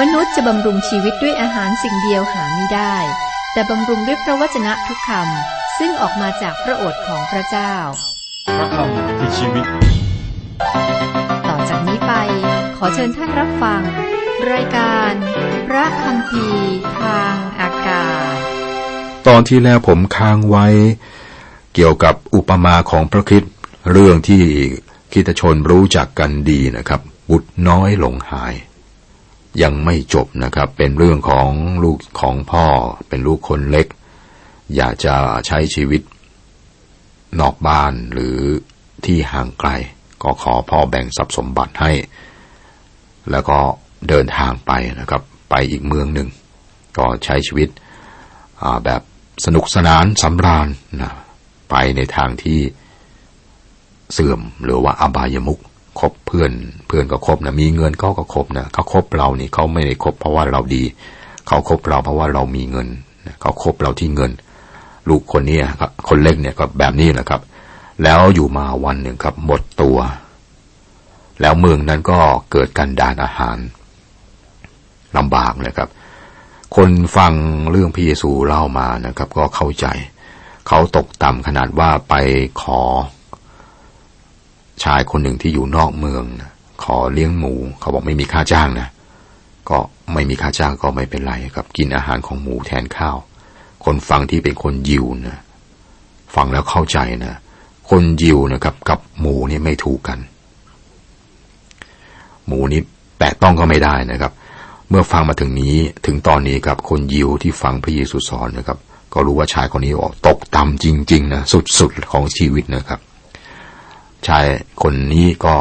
มนุษย์จะบำรุงชีวิตด้วยอาหารสิ่งเดียวหาไม่ได้ แต่บำรุงด้วยพระวจนะทุกคำซึ่งออกมาจากพระโอษฐ์ของพระเจ้า พระคำคือชีวิต ต่อจากนี้ไป ขอเชิญท่านรับฟัง รายการ พระคำพีทางอากาศ ตอนที่แล้วผมค้างไว้ เกี่ยวกับอุปมาของพระคริสต์เรื่องที่คริสตชนรู้จักกันดีนะครับ บุตรน้อยหลงหาย ยังไม่จบนะครับ เป็นเรื่องของลูกของพ่อ เป็นลูกคนเล็ก อยากจะใช้ชีวิต นอกบ้านหรือที่ห่างไกล ก็ขอพ่อแบ่งทรัพย์สมบัติให้ แล้วก็เดินทางไปนะครับ ไปอีกเมืองหนึ่ง ก็ใช้ชีวิตแบบสนุกสนานสำราญนะไปในทางที่เสื่อมหรือว่าอบายมุก คบเพื่อน เพื่อนก็คบนะมีเงินเขาก็คบนะเขาคบเรานี่เขาไม่ได้คบเพราะว่าเราดี เขาคบเราเพราะว่าเรามีเงินเขาคบเราที่เงิน ลูกคนนี้ครับคนเล็กเนี่ยก็แบบนี้แหละครับ แล้วอยู่มาวันหนึ่งครับ หมดตัว แล้วเมืองนั้นก็เกิดการดานอาหารลำบากเลยครับ คนฟังเรื่องพระเยซูเล่ามานะครับ ก็เข้าใจ เขาตกต่ำขนาดว่าไปขอ ชายคนหนึ่งที่อยู่นอกเมืองนะขอเลี้ยงหมู เขาบอกไม่มีค่าจ้างนะ ก็ไม่มีค่าจ้างก็ไม่เป็นไรครับ กินอาหารของหมูแทนข้าว คนฟังที่เป็นคนยิวนะฟังแล้วเข้าใจนะ คนยิวนะครับ กับหมูนี่ไม่ถูกกัน หมูนี้แตะต้องก็ไม่ได้นะครับ เมื่อฟังมาถึงนี้ถึงตอนนี้ครับคนยิวที่ฟังพระเยซูสอนนะครับ ก็รู้ว่าชายคนนี้ออกตกต่ำจริง ๆ นะสุดๆของชีวิตนะครับ ชายคนนี้ก็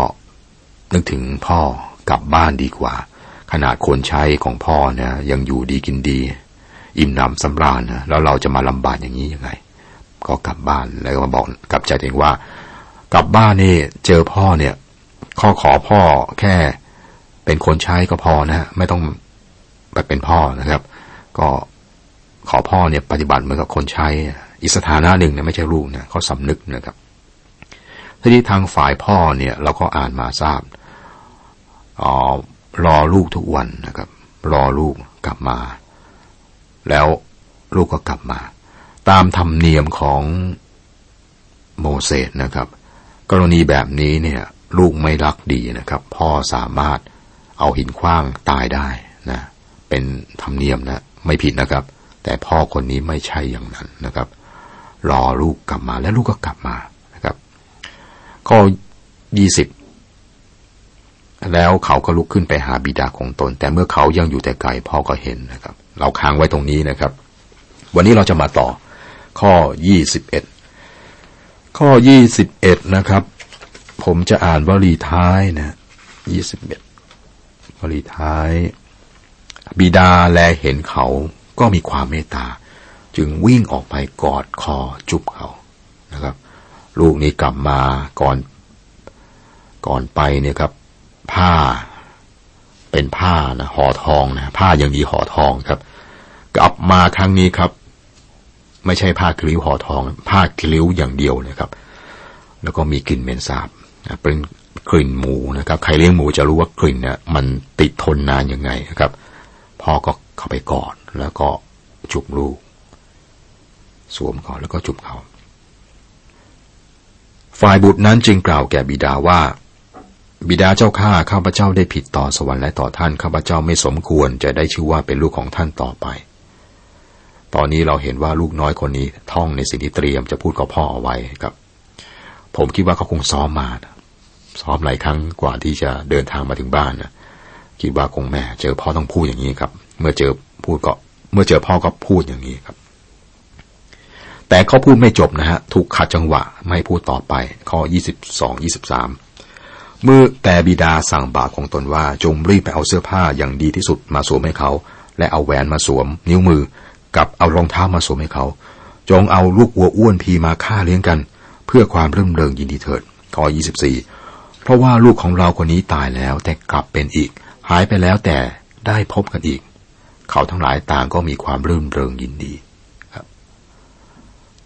นึกถึงพ่อกลับบ้านดีกว่า ขนาดคนใช้ของพ่อนะยังอยู่ดีกินดี อิ่มหนำสำราญนะแล้วเราจะมาลำบากอย่างนี้ยังไง ก็กลับบ้านแล้วก็มาบอกกลับใจเองว่า กลับบ้านนี่เจอพ่อเนี่ยข้อขอพ่อแค่เป็นคนใช้ก็พอนะฮะไม่ต้องไปเป็นพ่อนะครับ ก็ขอพ่อเนี่ยปฏิบัติเหมือนกับคนใช้อีสถานะหนึ่งนะไม่ใช่ลูกนะเขาสำนึกนะครับ ทีนี้ทางฝ่ายพ่อเนี่ย เราก็อ่านมาทราบออรอลูกทุกวันนะครับ รอลูกกลับมา แล้วลูกก็กลับมา ตามธรรมเนียมของโมเสสนะครับ กรณีแบบนี้เนี่ย ลูกไม่รักดีนะครับ พ่อสามารถเอาหินขว้างตายได้นะ เป็นธรรมเนียมนะ ไม่ผิดนะครับ แต่พ่อคนนี้ไม่ใช่อย่างนั้นนะครับ รอลูกกลับมาและลูกก็กลับมา ข้อยี่สิบแล้วเขาก็ลุกขึ้นไปหาบิดาของตน แต่เมื่อเขายังอยู่แต่ไกลพ่อก็เห็นนะครับ เราค้างไว้ตรงนี้นะครับ วันนี้เราจะมาต่อ ข้อยี่สิบเอ็ดข้อยี่สิบเอ็ดนะครับ ผมจะอ่านวลีท้ายนะยี่สิบเอ็ดวลีท้าย บิดาแลเห็นเขาก็มีความเมตตา จึงวิ่งออกไปกอดคอจุบเขานะครับ ลูกนี้กลับมาก่อน ก่อนไปเนี่ยครับ ผ้า เป็นผ้านะห่อทองนะผ้าย่างดีห่อทองครับ กลับมาครั้งนี้ครับ ไม่ใช่ผ้าคลิ้วห่อทอง ผ้าคลิ้วอย่างเดียวนะครับ แล้วก็มีกลิ่นเหม็นสาบเป็นกลิ่นหมูนะครับ ใครเลี้ยงหมูจะรู้ว่ากลิ่นเนี่ยมันติดทนนานยังไงนะครับพ่อก็เข้าไปกอดแล้วก็จุบลูก สวมเขาแล้วก็จุบเขา ฝ่ายบุตรนั้นจึงกล่าวแก่บิดาว่า บิดาเจ้าข้าข้าพเจ้าได้ผิดต่อสวรรค์และต่อท่านข้าพเจ้าไม่สมควรจะได้ชื่อว่าเป็นลูกของท่านต่อไป ตอนนี้เราเห็นว่าลูกน้อยคนนี้ท่องในสิ่งที่เตรียมจะพูดกับพ่อเอาไว้ครับ ผมคิดว่าเขาคงซ้อมมาซ้อมหลายครั้งกว่าที่จะเดินทางมาถึงบ้านนะคิดว่าคงแม่เจอพ่อต้องพูดอย่างนี้ครับ เมื่อเจอพูดก็ เมื่อเจอพ่อก็พูดอย่างนี้ครับ แต่เขาพูดไม่จบนะฮะ ถูกขัดจังหวะไม่พูดต่อไป ข้อยี่สิบสองยี่สิบสามเมื่อแต่บิดาสั่งบาปของตนว่าจงรีบไปเอาเสื้อผ้าอย่างดีที่สุดมาสวมให้เขา และเอาแหวนมาสวม นิ้วมือ กับเอารองเท้ามาสวมให้เขา จงเอาลูกวัวอ้วนพีมาฆ่าเลี้ยงกัน เพื่อความรื่นเริงยินดีเถิด ข้อยี่สิบสี่เพราะว่าลูกของเราคนนี้ตายแล้วแต่กลับเป็นอีก หายไปแล้วแต่ได้พบกันอีก เขาทั้งหลายต่างก็มีความรื่นเริงยินดี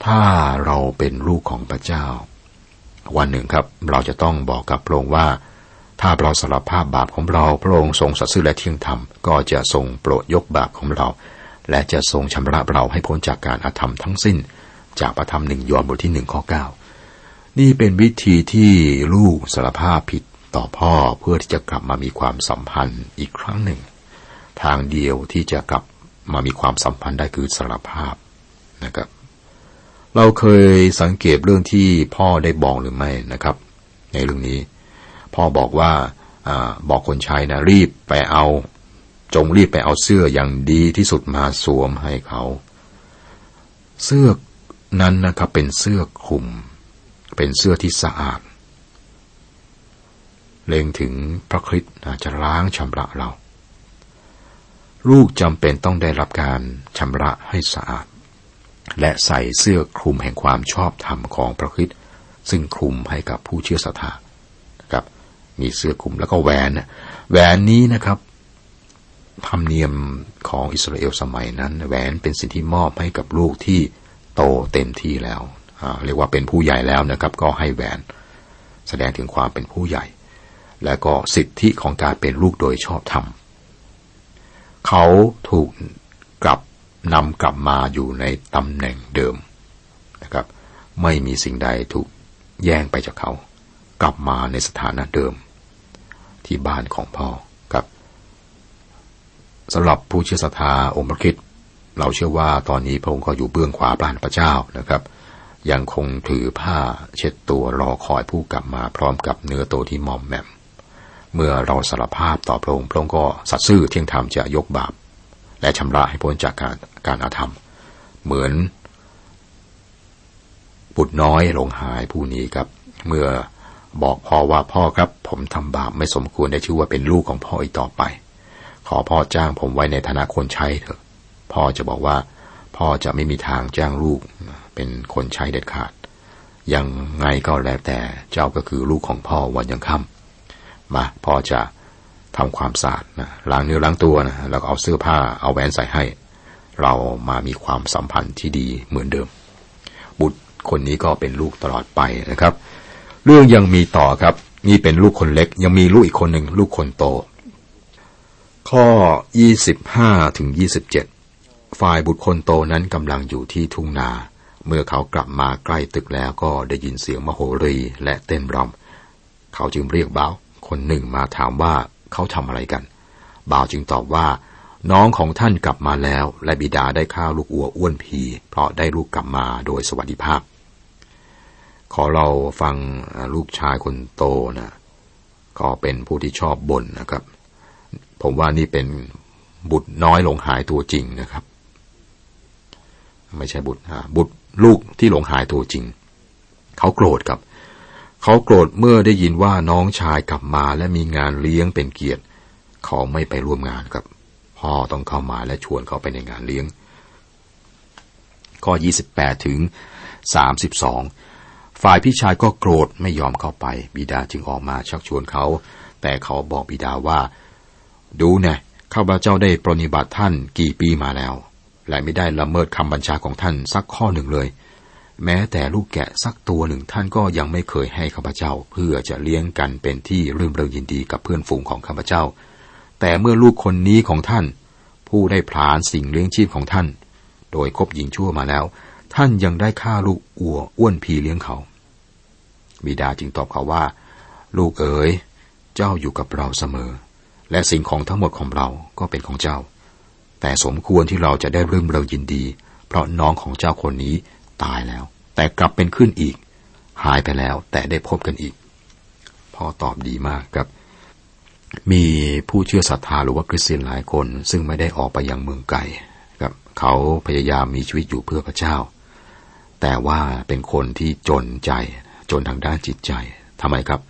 ถ้าเราเป็นลูกของพระเจ้า วันหนึ่งครับเราจะต้องบอกกับพระองค์ว่า ถ้าเราสารภาพบาปของเราพระองค์ทรงสัตย์ซื่อและเที่ยงธรรมก็จะทรงโปรดยกบาปของเรา และจะทรงชำระเราให้พ้นจากการอาธรรมทั้งสิ้น จากประธรรมหนึ่งยอห์นบทที่หนึ่งข้อเก้านี่เป็นวิธีที่ลูกสารภาพผิดต่อพ่อเพื่อที่จะกลับมามีความสัมพันธ์อีกครั้งหนึ่ง ทางเดียวที่จะกลับมามีความสัมพันธ์ได้คือสารภาพนะครับ เราเคยสังเกตเรื่องที่พ่อได้บอกหรือไม่นะครับ ในเรื่องนี้ พ่อบอกว่าอบอกคนใช้นะรีบไปเอา จงรีบไปเอาเสื้ออย่างดีที่สุดมาสวมให้เขา เสื้อนั้นนะครับเป็นเสื้อคลุม เป็นเสื้อที่สะอาดเล็งถึงพระคริสต์จะล้างชำระเรา ลูกจำเป็นต้องได้รับการชำระให้สะอาด และใส่เสื้อคลุมแห่งความชอบธรรมของพระคริสต์ซึ่งคลุมให้กับผู้เชื่อศรัทธาครับ มีเสื้อคลุมแล้วก็แหวนแหวนนี้นะครับธรรมเนียมของอิสราเอลสมัยนั้น แหวนเป็นสิ่งที่มอบให้กับลูกที่โตเต็มที่แล้วเรียกว่าเป็นผู้ใหญ่แล้วนะครับ ก็ให้แหวน แสดงถึงความเป็นผู้ใหญ่ และก็สิทธิของการเป็นลูกโดยชอบธรรมเขาถูกกลับ นำกลับมาอยู่ในตำแหน่งเดิมนะครับ ไม่มีสิ่งใดถูกแย่งไปจากเขา กลับมาในสถานะเดิม ที่บ้านของพ่อครับสำหรับผู้เชื่อศรัทธาองค์พระคิดเราเชื่อว่าตอนนี้พระองค์ก็อยู่เบื้องขวาบ้านพระเจ้านะครับ ยังคงถือผ้าเช็ดตัวรอคอยผู้กลับมาพร้อมกับเนื้อตัวที่มอมแมมเมื่อเราสารภาพต่อพระองค์พระองค์ก็สัตย์ซื่อเที่ยงธรรมจะยกบาป และชำระให้พ้นจากการการอาธรรม เหมือนบุตรน้อยหลงหายผู้นี้ครับ เมื่อบอกพ่อว่าพ่อครับ ผมทำบาปไม่สมควรได้ชื่อว่าเป็นลูกของพ่ออีกต่อไป ขอพ่อจ้างผมไว้ในฐานะคนใช้เถอะ พ่อจะบอกว่า พ่อจะไม่มีทางจ้างลูกเป็นคนใช้เด็ดขาด ยังไงก็แล้วแต่เจ้าก็คือลูกของพ่อวันยังค่ำมาพ่อจะ ทำความสะอาดนะล้างเนื้อล้างตัวนะแล้วก็เอาเสื้อผ้าเอาแหวนใส่ให้ เรามามีความสัมพันธ์ที่ดีเหมือนเดิม บุตรคนนี้ก็เป็นลูกตลอดไปนะครับ เรื่องยังมีต่อครับ นี่เป็นลูกคนเล็ก ยังมีลูกอีกคนหนึ่งลูกคนโต ข้อ 25ถึง27 ฝ่ายบุตรคนโตนั้นกำลังอยู่ที่ทุ่งนา เมื่อเขากลับมาใกล้ตึกแล้วก็ได้ยินเสียงมโหรีและเต้นรำเขาจึงเรียกเบาคนหนึ่งมาถามว่า เขาทำอะไรกัน บ่าวจึงตอบว่า น้องของท่านกลับมาแล้ว และบิดาได้ข้าวลูกอัวอ้วนพี เพราะได้ลูกกลับมาโดยสวัสดิภาพ ขอเราฟังลูกชายคนโตนะก็เป็นผู้ที่ชอบบ่นนะครับ ผมว่านี่เป็นบุตรน้อยหลงหายตัวจริงนะครับ ไม่ใช่บุตรบุตรลูกที่หลงหายตัวจริง เขาโกรธกับ เขาโกรธเมื่อได้ยินว่าน้องชายกลับมาและมีงานเลี้ยงเป็นเกียรติ เขาไม่ไปร่วมงานครับ พ่อต้องเข้ามาและชวนเขาไปในงานเลี้ยง ข้อ 28 ถึง 32 ฝ่ายพี่ชายก็โกรธไม่ยอมเข้าไป บิดาจึงออกมาชักชวนเขา แต่เขาบอกบิดาว่า ดูนี่ยข้าพเจ้าได้ปรนิบัติท่านกี่ปีมาแล้ว และไม่ได้ละเมิดคำบัญชาของท่านสักข้อหนึ่งเลย แม้แต่ลูกแกะสักตัวหนึ่งท่านก็ยังไม่เคยให้ข้าพเจ้า เพื่อจะเลี้ยงกันเป็นที่รื่นเริงยินดีกับเพื่อนฝูงของข้าพเจ้า แต่เมื่อลูกคนนี้ของท่าน ผู้ได้ผลานสิ่งเลี้ยงชีพของท่าน โดยคบหญิงชั่วมาแล้ว ท่านยังได้ฆ่าลูกอัวอ้วนพีเลี้ยงเขา บิดาจึงตอบเขาว่า ลูกเอ๋ย เจ้าอยู่กับเราเสมอ และสิ่งของทั้งหมดของเราก็เป็นของเจ้า แต่สมควรที่เราจะได้รื่นเริงยินดี เพราะน้องของเจ้าคนนี้ ตายแล้ว แต่กลับเป็นขึ้นอีก หายไปแล้ว แต่ได้พบกันอีก พ่อตอบดีมากครับ มีผู้เชื่อศรัทธาหรือว่าคริสเตียนหลายคน ซึ่งไม่ได้ออกไปยังเมืองไกลครับ เขาพยายามมีชีวิตอยู่เพื่อพระเจ้า แต่ว่าเป็นคนที่จนใจ จนทางด้านจิตใจทำไมครับ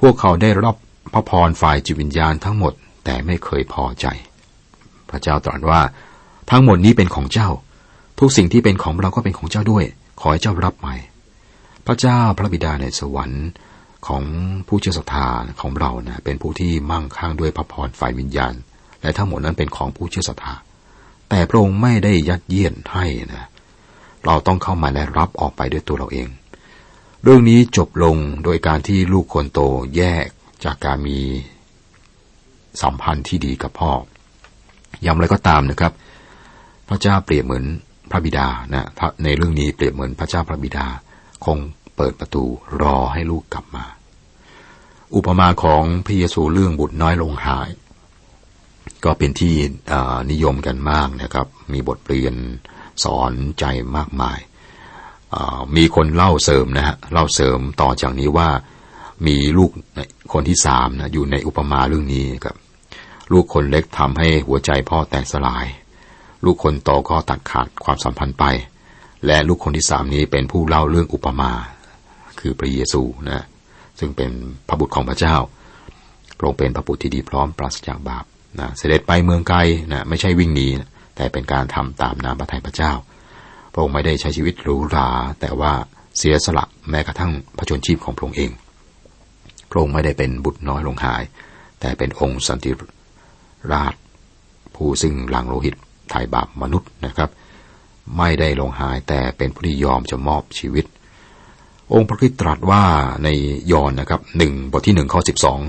พวกเขาได้รับพระพรฝ่ายจิตวิญญาณทั้งหมด แต่ไม่เคยพอใจ พระเจ้าตรัสว่าทั้งหมดนี้เป็นของเจ้า ทุกสิ่งที่เป็นของเราก็เป็นของเจ้าด้วย ขอให้เจ้ารับใหม่พระเจ้าพระบิดาในสวรรค์ของผู้เชื่อศรัทธาของเรานะเป็นผู้ที่มั่งคั่งด้วยพระพรฝ่ายวิญญาณ และทั้งหมดนั้นเป็นของผู้เชื่อศรัทธาแต่พระองค์ไม่ได้ยัดเยียดให้นะเราต้องเข้ามาและรับออกไปด้วยตัวเราเอง เรื่องนี้จบลงโดยการที่ลูกคนโตแยกจากการมีสัมพันธ์ที่ดีกับพ่อย้ำไรก็ตามนะครับ พระเจ้าเปรียบเหมือน พระบิดานะในเรื่องนี้เปรียบเหมือนพระเจ้าพระบิดาคงเปิดประตูรอให้ลูกกลับมา อุปมาของพระเยซูเรื่องบุตรน้อยลงหาย ก็เป็นที่นิยมกันมากนะครับ มีบทเรียนสอนใจมากมาย มีคนเล่าเสริมนะฮะเล่าเสริมต่อจากนี้ว่ามีลูกคนที่สามนะอยู่ในอุปมาเรื่องนี้ครับ ลูกคนเล็กทำให้หัวใจพ่อแตกสลาย ลูกคนโตก็ตัดขาดความสัมพันธ์ไป และลูกคนที่สามนี้เป็นผู้เล่าเรื่องอุปมา คือพระเยซูนะซึ่งเป็นพระบุตรของพระเจ้าพระองค์เป็นพระบุตรที่ดีพร้อมปราศจากบาปนะเสด็จไปเมืองไกลนะไม่ใช่วิ่งหนีแต่เป็นการทำตามน้ำพระทัยพระเจ้า พระองค์ไม่ได้ใช้ชีวิตหรูหรา แต่ว่าเสียสละแม้กระทั่งพระชนชีพของพระองค์เอง พระองค์ไม่ได้เป็นบุตรน้อยลงหาย แต่เป็นองค์สันติราช ผู้ซึ่งหลังโลหิต ไถ่บาปมนุษย์นะครับ ไม่ได้ลงหายแต่เป็นผู้ที่ยอมจะมอบชีวิต องค์พระคิดตรัสว่าในยอนนะครับหนึ่งบทที่หนึ่งข้อสิบสอง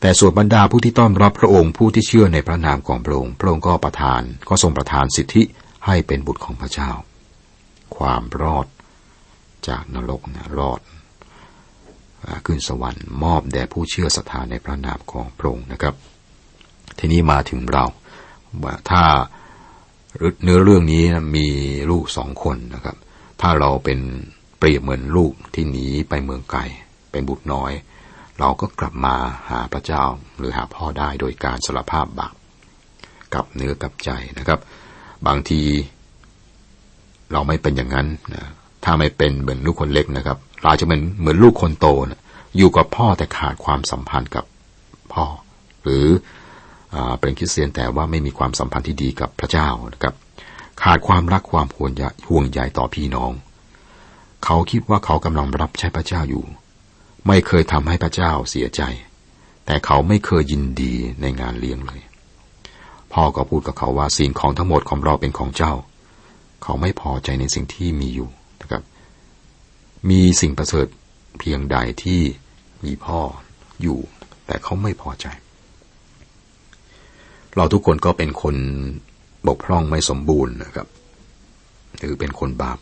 แต่ส่วนบรรดาผู้ที่ต้อนรับพระองค์ผู้ที่เชื่อในพระนามของพระองค์พระองค์ก็ประทานก็ทรงประทานสิทธิให้เป็นบุตรของพระเจ้า ความรอดจากนรกนะรอดขึ้นสวรรค์มอบแด่ผู้เชื่อศรัทธาในพระนามของพระองค์นะครับ ทีนี้มาถึงเราว่าถ้า เนื้อเรื่องนี้มีลูกสองคนนะครับ ถ้าเราเป็นเปรียบเหมือนลูกที่หนีไปเมืองไกลเป็นบุตรน้อย เราก็กลับมาหาพระเจ้าหรือหาพ่อได้โดยการสารภาพบาปกับเนื้อกับใจนะครับ บางทีเราไม่เป็นอย่างนั้นนะถ้าไม่เป็นเหมือนลูกคนเล็กนะครับ เราจะเป็นเหมือนลูกคนโตนะอยู่กับพ่อแต่ขาดความสัมพันธ์กับพ่อ หรือ เป็นคริสเตียนแต่ว่าไม่มีความสัมพันธ์ที่ดีกับพระเจ้านะครับ ขาดความรักความห่วงใยห่วงใยต่อพี่น้อง เขาคิดว่าเขากำลังรับใช้พระเจ้าอยู่ ไม่เคยทำให้พระเจ้าเสียใจ แต่เขาไม่เคยยินดีในงานเลี้ยงเลย พ่อก็พูดกับเขาว่าสิ่งของทั้งหมดของเราเป็นของเจ้า เขาไม่พอใจในสิ่งที่มีอยู่นะครับ มีสิ่งประเสริฐเพียงใดที่มีพ่ออยู่ แต่เขาไม่พอใจ เราทุกคนก็เป็นคนบกพร่องไม่สมบูรณ์นะครับ หรือเป็นคนบาป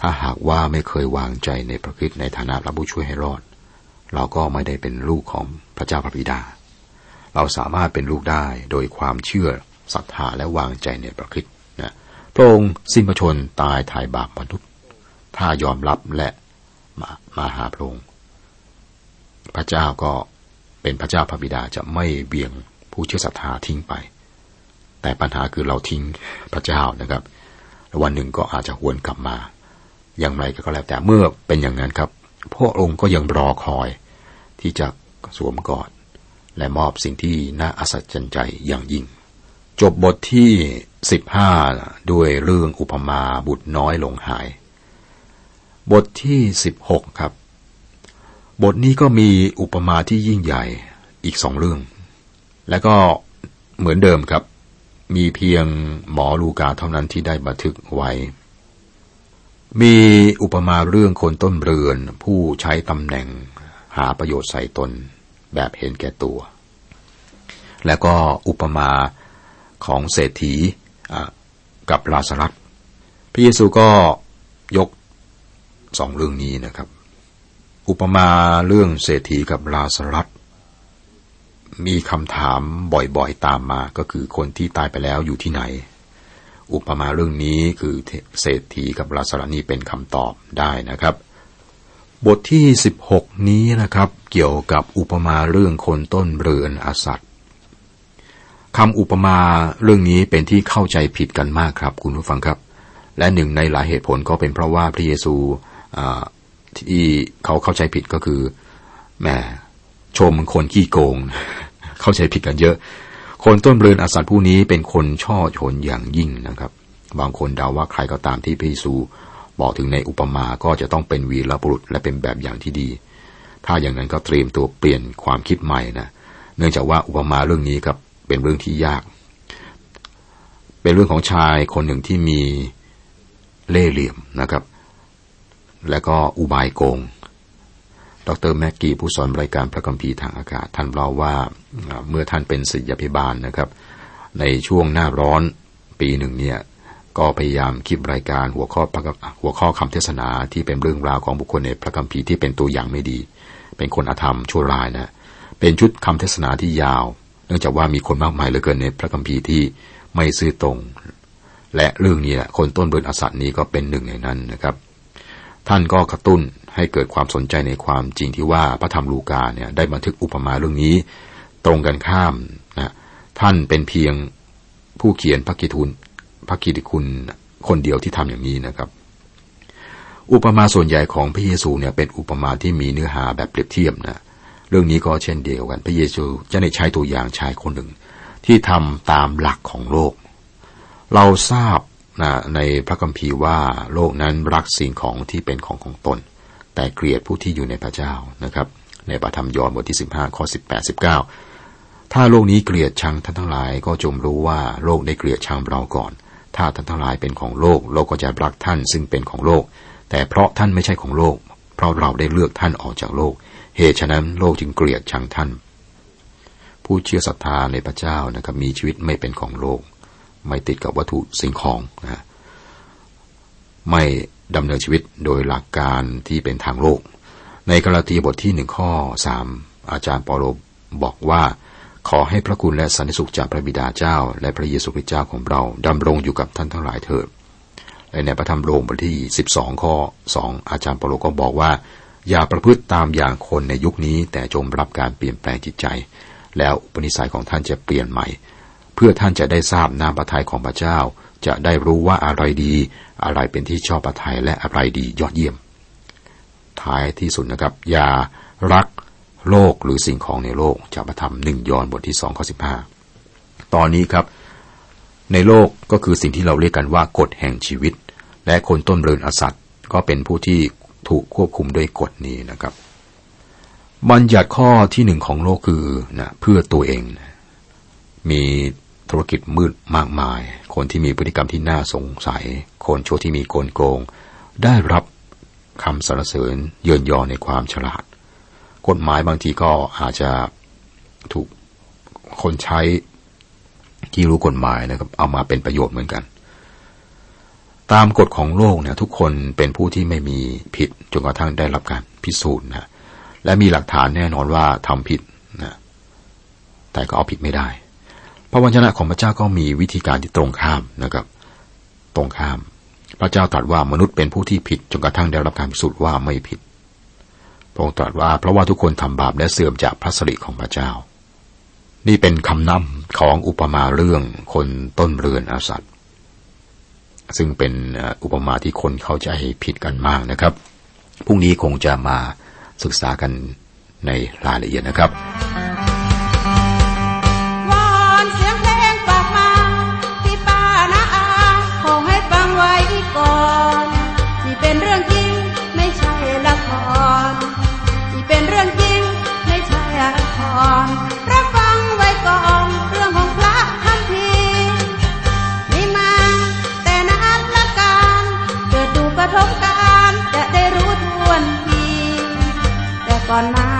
ถ้าหากว่าไม่เคยวางใจในพระคิดในฐานะพระผู้ช่วยให้รอด เราก็ไม่ได้เป็นลูกของพระเจ้าพระบิดา เราสามารถเป็นลูกได้โดยความเชื่อศรัทธาและวางใจในพระคิดนะพระองค์สิ้นพระชนตายถ่ายบาปมนุษย์ถ้ายอมรับและมามาหาพระองค์พระเจ้าก็เป็นพระเจ้าพระบิดาจะไม่เบี่ยง ผู้เชื่อศรัทธาทิ้งไป แต่ปัญหาคือเราทิ้งพระเจ้านะครับวันหนึ่งก็อาจจะหวนกลับมา อย่างไรก็แล้วแต่เมื่อเป็นอย่างนั้นครับ พระองค์ก็ยังรอคอยที่จะสวมกอด และมอบสิ่งที่น่าอัศจรรย์ใจอย่างยิ่ง จบบทที่สิบห้าด้วยเรื่องอุปมาบุตรน้อยหลงหาย บทที่สิบหกครับ บทนี้ก็มีอุปมาที่ยิ่งใหญ่อีกสองเรื่อง และก็เหมือนเดิมครับ มีเพียงหมอลูกาเท่านั้นที่ได้บันทึกไว้ มีอุปมาเรื่องคนต้นเรือน ผู้ใช้ตำแหน่งหาประโยชน์ใส่ตนแบบเห็นแก่ตัว และก็อุปมาของเศรษฐีกับลาสรัตพระเยซูก็ยกสองเรื่องนี้นะครับ อุปมาเรื่องเศรษฐีกับลาสรัต มีคำถามบ่อยๆตามมาก็คือคนที่ตายไปแล้วอยู่ที่ไหน อุปมาเรื่องนี้คือเศรษฐีกับลาสรัตนี่เป็นคำตอบได้นะครับ บทที่สิบหกนี้นะครับ เกี่ยวกับอุปมาเรื่องคนต้นเรือนอสัตคำอุปมาเรื่องนี้เป็นที่เข้าใจผิดกันมากครับ คุณผู้ฟังครับ และหนึ่งในหลายเหตุผลก็เป็นเพราะว่าพระเยซูที่เขาเข้าใจผิดก็คือแหมชมคนขี้โกง เข้าใจผิดกันเยอะ คนต้นเรือนอสัตผู้นี้เป็นคนช่อชนอย่างยิ่งนะครับ บางคนเดาว่าใครก็ตามที่พระเยซูบอกถึงในอุปมาก็จะต้องเป็นวีรบุรุษและเป็นแบบอย่างที่ดี ถ้าอย่างนั้นก็เตรียมตัวเปลี่ยนความคิดใหม่นะ เนื่องจากว่าอุปมาเรื่องนี้ครับเป็นเรื่องที่ยาก เป็นเรื่องของชายคนหนึ่งที่มีเล่ห์เหลี่ยมนะครับ และก็อุบายโกง ดรแม็กกี้ผู้สอนรายการพระคัมภีร์ทางอากาศ ท่านเล่าว่าเมื่อท่านเป็นศิษยาภิบาลนะครับ ในช่วงหน้าร้อนปีหนึ่งเนี่ยก็พยายามคิดรายการหัวข้อหัวข้อคำเทศนาที่เป็นเรื่องราวของบุคคลในพระคัมภีร์ที่เป็นตัวอย่างไม่ดี เป็นคนอธรรมชั่วร้ายนะเป็นชุดคำเทศนาที่ยาว เนื่องจากว่ามีคนมากมายเหลือเกินในพระคัมภีร์ที่ไม่ซื่อตรง และเรื่องนี้แหละคนต้นเบิร์นอสัตนี้ก็เป็นหนึ่งในนั้นนะครับ ท่านก็กระตุ้นให้เกิดความสนใจในความจริงที่ว่าพระธรรมลูกาเนี่ยได้บันทึกอุปมาเรื่องนี้ ตรงกันข้ามนะท่านเป็นเพียงผู้เขียนพระกิทุนพระกิติคุณคนเดียวที่ทำอย่างนี้นะครับ อุปมาส่วนใหญ่ของพระเยซูเนี่ยเป็นอุปมาที่มีเนื้อหาแบบเปรียบเทียบนะเรื่องนี้ก็เช่นเดียวกันพระเยซูจะได้ใช้ตัวอย่างชายคนหนึ่ง ที่ทำตามหลักของโลก เราทราบ นะในพระคัมภีร์ว่าโลกนั้นรักสิ่งของที่เป็นของของตน แต่เกลียดผู้ที่อยู่ในพระเจ้านะครับ ในปฐมยอห์นบทที่ 15ข้อ18 19 ถ้าโลกนี้เกลียดชังท่านทั้งหลายก็จงรู้ว่าโลกได้เกลียดชังเราก่อน ถ้าท่านทั้งหลายเป็นของโลกโลกก็จะรักท่านซึ่งเป็นของโลก แต่เพราะท่านไม่ใช่ของโลก เพราะเราได้เลือกท่านออกจากโลก เหตุฉะนั้นโลกจึงเกลียดชังท่าน ผู้เชื่อศรัทธาในพระเจ้านะครับมีชีวิตไม่เป็นของโลก ไม่ติดกับวัตถุสิ่งของนะไม่ดำเนินชีวิตโดยหลักการที่เป็นทางโลก ในกาลาตีบทที่หนึ่งข้อสามอาจารย์ปอโลบอกว่า ขอให้พระคุณและสันติสุขจากพระบิดาเจ้า และพระเยซูคริสต์เจ้าของเราดำรงอยู่กับท่านทั้งหลายเถิดและในพระธรรมโรมบทที่สิบสองข้อสองอาจารย์ปโลก็บอกว่า อย่าประพฤติตามอย่างคนในยุคนี้ แต่จงรับการเปลี่ยนแปลงจิตใจ แล้วปนิสัยของท่านจะเปลี่ยนใหม่ เพื่อท่านจะได้ทราบน้ำพระทัยของพระเจ้า จะได้รู้ว่าอะไรดี อะไรเป็นที่ชอบพระทัยและอะไรดียอดเยี่ยม ท้ายที่สุดนะครับ อย่ารักโลกหรือสิ่งของในโลกจากพระธรรมหนึ่งยอห์นบทที่สองข้อสิบห้าตอนนี้ครับ ในโลกก็คือสิ่งที่เราเรียกกันว่ากฎแห่งชีวิต และคนต้นเริญอสัตว์ก็เป็นผู้ที่ถูกควบคุมด้วยกฎนี้นะครับ บัญญัติข้อที่หนึ่งของโลกคือนะเพื่อตัวเอง มี ธุรกิจมืดมากมาย คนที่มีพฤติกรรมที่น่าสงสัย คนชั่วที่มีโกลโกง ได้รับคำสรรเสริญเยินยอในความฉลาด กฎหมายบางทีก็อาจจะถูกคนใช้ที่รู้กฎหมายนะครับ เอามาเป็นประโยชน์เหมือนกัน ตามกฎของโลกเนี่ยทุกคนเป็นผู้ที่ไม่มีผิดจนกระทั่งได้รับการพิสูจน์นะและมีหลักฐานแน่นอนว่าทำผิดนะแต่ก็เอาผิดไม่ได้ พระวจนะของพระเจ้าก็มีวิธีการที่ตรงข้ามนะครับ ตรงข้าม พระเจ้าตรัสว่ามนุษย์เป็นผู้ที่ผิดจนกระทั่งได้รับการพิสูจน์ว่าไม่ผิด พระองค์ตรัสว่าเพราะว่าทุกคนทำบาปและเสื่อมจากพระสิริของพระเจ้า นี่เป็นคำนำของอุปมาเรื่องคนต้นเรือนอาสัตซึ่งเป็นอุปมาที่คนเข้าใจผิดกันมากนะครับ พรุ่งนี้คงจะมาศึกษากันในรายละเอียดนะครับ ก่อนมา